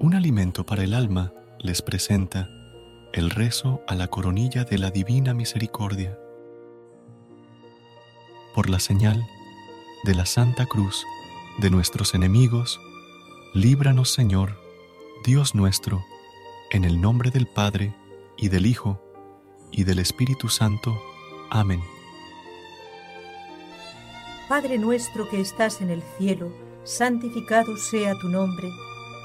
Un alimento para el alma les presenta el rezo a la coronilla de la Divina Misericordia. Por la señal de la Santa Cruz de nuestros enemigos, líbranos Señor, Dios nuestro, en el nombre del Padre, y del Hijo, y del Espíritu Santo. Amén. Padre nuestro que estás en el cielo, santificado sea tu nombre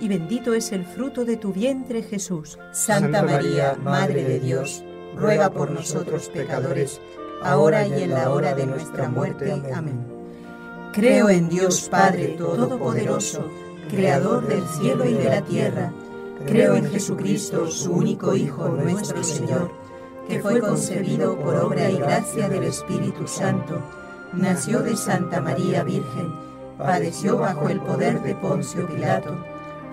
y bendito es el fruto de tu vientre Jesús. Santa María, Madre de Dios, ruega por nosotros pecadores, ahora y en la hora de nuestra muerte. Amén. Creo en Dios Padre Todopoderoso, Creador del cielo y de la tierra. Creo en Jesucristo, su único Hijo, nuestro Señor, que fue concebido por obra y gracia del Espíritu Santo, nació de Santa María Virgen, padeció bajo el poder de Poncio Pilato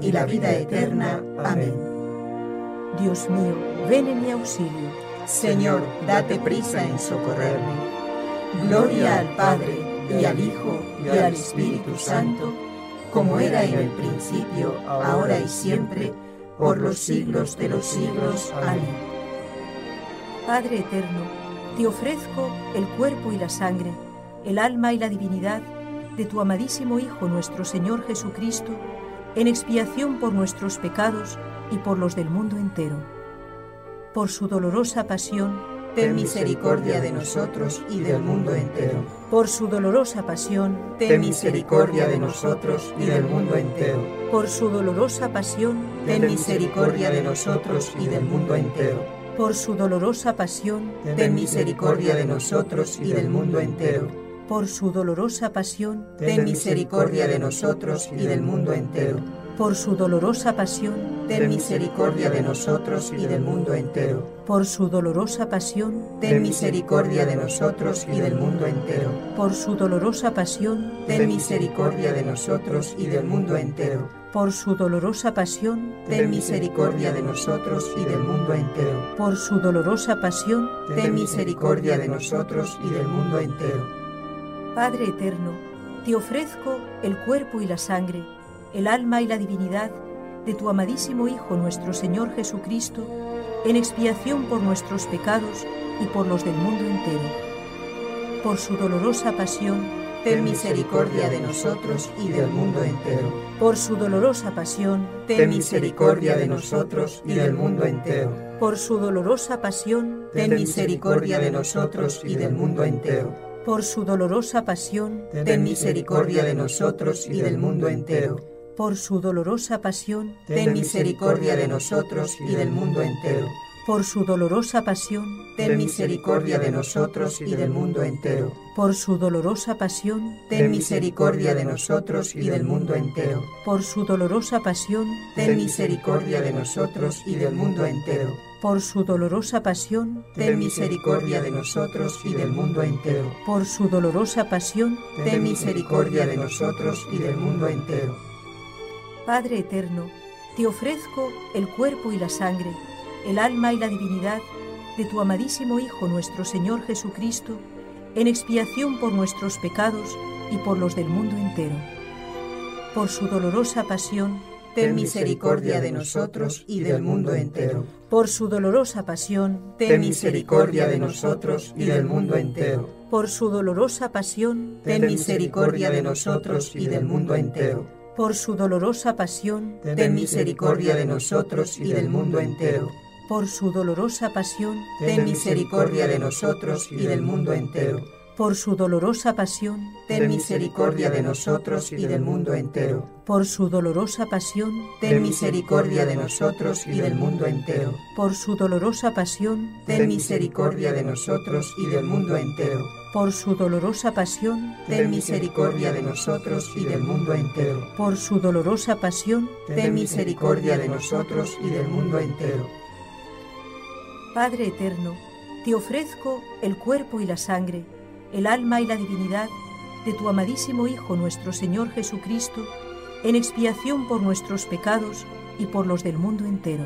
y la vida eterna. Amén. Dios mío, ven en mi auxilio. Señor, date prisa en socorrerme. Gloria al Padre, y al Hijo, y al Espíritu Santo, como era en el principio, ahora y siempre, por los siglos de los siglos. Amén. Padre eterno, te ofrezco el cuerpo y la sangre, el alma y la divinidad de tu amadísimo Hijo nuestro Señor Jesucristo, en expiación por nuestros pecados y por los del mundo entero. Por su dolorosa pasión, ten misericordia de nosotros y del mundo entero. Por su dolorosa pasión, ten misericordia de nosotros y del mundo entero. Por su dolorosa pasión, ten misericordia de nosotros y del mundo entero. Por su dolorosa pasión, ten misericordia de nosotros y del mundo entero por su dolorosa pasión, ten misericordia de nosotros y del mundo entero. Por su dolorosa pasión, ten misericordia de nosotros y del mundo entero. Por su dolorosa pasión, ten misericordia de nosotros y del mundo entero. Por su dolorosa pasión, ten misericordia de nosotros y del mundo entero. Por su dolorosa pasión, ten misericordia de nosotros y del mundo entero. Por su dolorosa pasión, ten misericordia de nosotros y del mundo entero Padre eterno, te ofrezco el cuerpo y la sangre, el alma y la divinidad de tu amadísimo Hijo nuestro Señor Jesucristo, en expiación por nuestros pecados y por los del mundo entero. Por su dolorosa pasión, ten misericordia de nosotros y del mundo entero. Por su dolorosa pasión, ten misericordia de nosotros y del mundo entero. Por su dolorosa pasión, ten misericordia de nosotros y del mundo entero por su dolorosa pasión, ten misericordia de nosotros y del mundo entero. Por su dolorosa pasión, ten misericordia de nosotros y del mundo entero. Por su dolorosa pasión, ten misericordia de nosotros y del mundo entero. Por su dolorosa pasión, ten misericordia de nosotros y del mundo entero. Por su dolorosa pasión, ten misericordia de nosotros y del mundo entero por su dolorosa pasión, ten misericordia de nosotros y del mundo entero. Por su dolorosa pasión, ten misericordia de nosotros y del mundo entero. Padre eterno, te ofrezco el cuerpo y la sangre, el alma y la divinidad de tu amadísimo Hijo nuestro Señor Jesucristo, en expiación por nuestros pecados y por los del mundo entero. Por su dolorosa pasión, ten misericordia de nosotros y del mundo entero. Por su dolorosa pasión, ten misericordia de nosotros y del mundo entero. Por su dolorosa pasión, ten misericordia de nosotros y del mundo entero. Por su dolorosa pasión, ten misericordia de nosotros y del mundo entero. Por su dolorosa pasión, ten misericordia de nosotros y del mundo entero. Por su dolorosa pasión, ten misericordia de nosotros y del mundo entero. Por su dolorosa pasión, ten misericordia de nosotros y del mundo entero. Por su dolorosa pasión, ten misericordia de nosotros y del mundo entero. Por su dolorosa pasión, ten misericordia de nosotros y del mundo entero. Por su dolorosa pasión, ten misericordia de nosotros y del mundo entero. Padre eterno, te ofrezco el cuerpo y la sangre el alma y la divinidad de tu amadísimo Hijo nuestro Señor Jesucristo, en expiación por nuestros pecados y por los del mundo entero.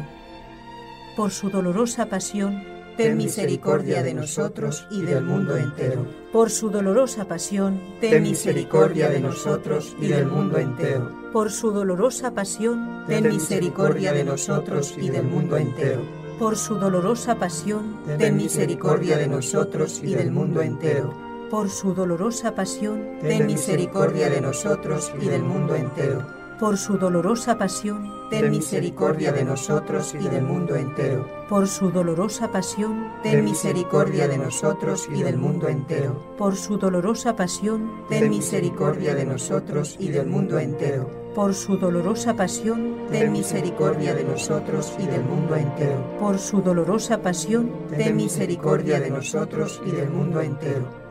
Por su dolorosa pasión, ten misericordia de nosotros y del mundo entero. Por su dolorosa pasión, ten misericordia de nosotros y del mundo entero. Por su dolorosa pasión, ten misericordia de nosotros y del mundo entero. Por su dolorosa pasión, ten misericordia de nosotros y del mundo entero por su dolorosa pasión, ten misericordia de nosotros y del mundo entero. Por su dolorosa pasión, ten misericordia de nosotros y del mundo entero. Por su dolorosa pasión, ten misericordia de nosotros y del mundo entero. Por su dolorosa pasión, ten misericordia de nosotros y del mundo entero. Por su dolorosa pasión, ten misericordia de nosotros y del mundo entero. Por su dolorosa pasión, ten misericordia de nosotros y del mundo entero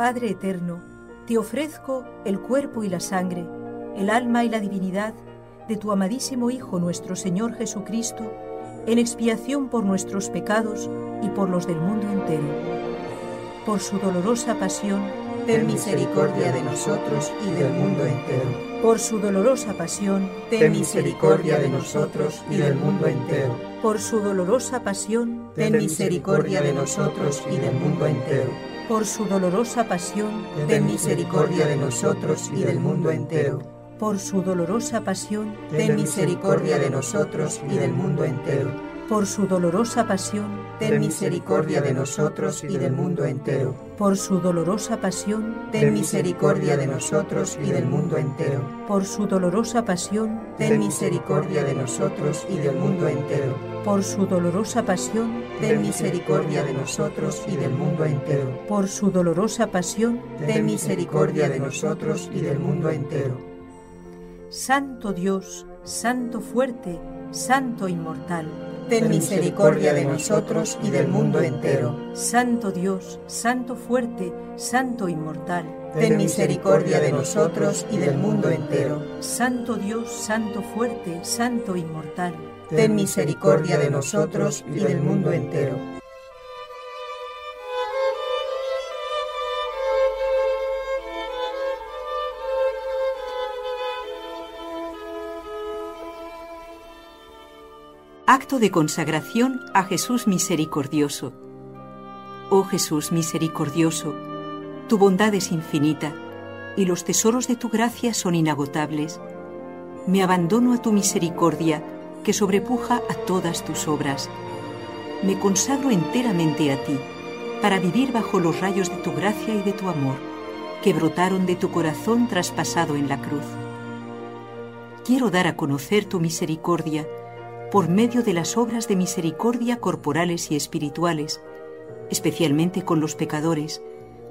Padre eterno, te ofrezco el cuerpo y la sangre, el alma y la divinidad de tu amadísimo Hijo nuestro Señor Jesucristo, en expiación por nuestros pecados y por los del mundo entero. Por su dolorosa pasión, ten misericordia de nosotros y del mundo entero. Por su dolorosa pasión, ten misericordia de nosotros y del mundo entero. Por su dolorosa pasión, ten misericordia de nosotros y del mundo entero por su dolorosa pasión, ten misericordia de nosotros y del mundo entero. Por su dolorosa pasión, ten misericordia de nosotros y del mundo entero. Por su dolorosa pasión, ten misericordia de nosotros y del mundo entero. Por su dolorosa pasión, ten misericordia de nosotros y del mundo entero. Por su dolorosa pasión, ten misericordia de nosotros y del mundo entero. Por su dolorosa pasión, ten misericordia de nosotros y del mundo entero. Por su dolorosa pasión, ten misericordia de nosotros y del mundo entero. Santo Dios, Santo fuerte, Santo inmortal, ten misericordia de nosotros y del mundo entero. Santo Dios, Santo fuerte, Santo inmortal, ten misericordia de nosotros y del mundo entero. Santo Dios, Santo fuerte, Santo inmortal, ten misericordia de nosotros y del mundo entero. Acto de consagración a Jesús misericordioso. Oh Jesús misericordioso, tu bondad es infinita y los tesoros de tu gracia son inagotables. Me abandono a tu misericordia que sobrepuja a todas tus obras. Me consagro enteramente a ti, para vivir bajo los rayos de tu gracia y de tu amor, que brotaron de tu corazón traspasado en la cruz. Quiero dar a conocer tu misericordia por medio de las obras de misericordia corporales y espirituales, especialmente con los pecadores,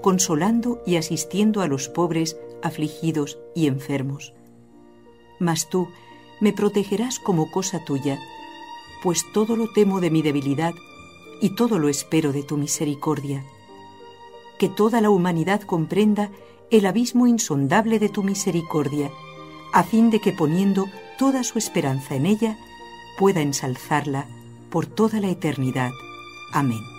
consolando y asistiendo a los pobres, afligidos y enfermos. Mas tú, me protegerás como cosa tuya, pues todo lo temo de mi debilidad y todo lo espero de tu misericordia. Que toda la humanidad comprenda el abismo insondable de tu misericordia, a fin de que poniendo toda su esperanza en ella, pueda ensalzarla por toda la eternidad. Amén.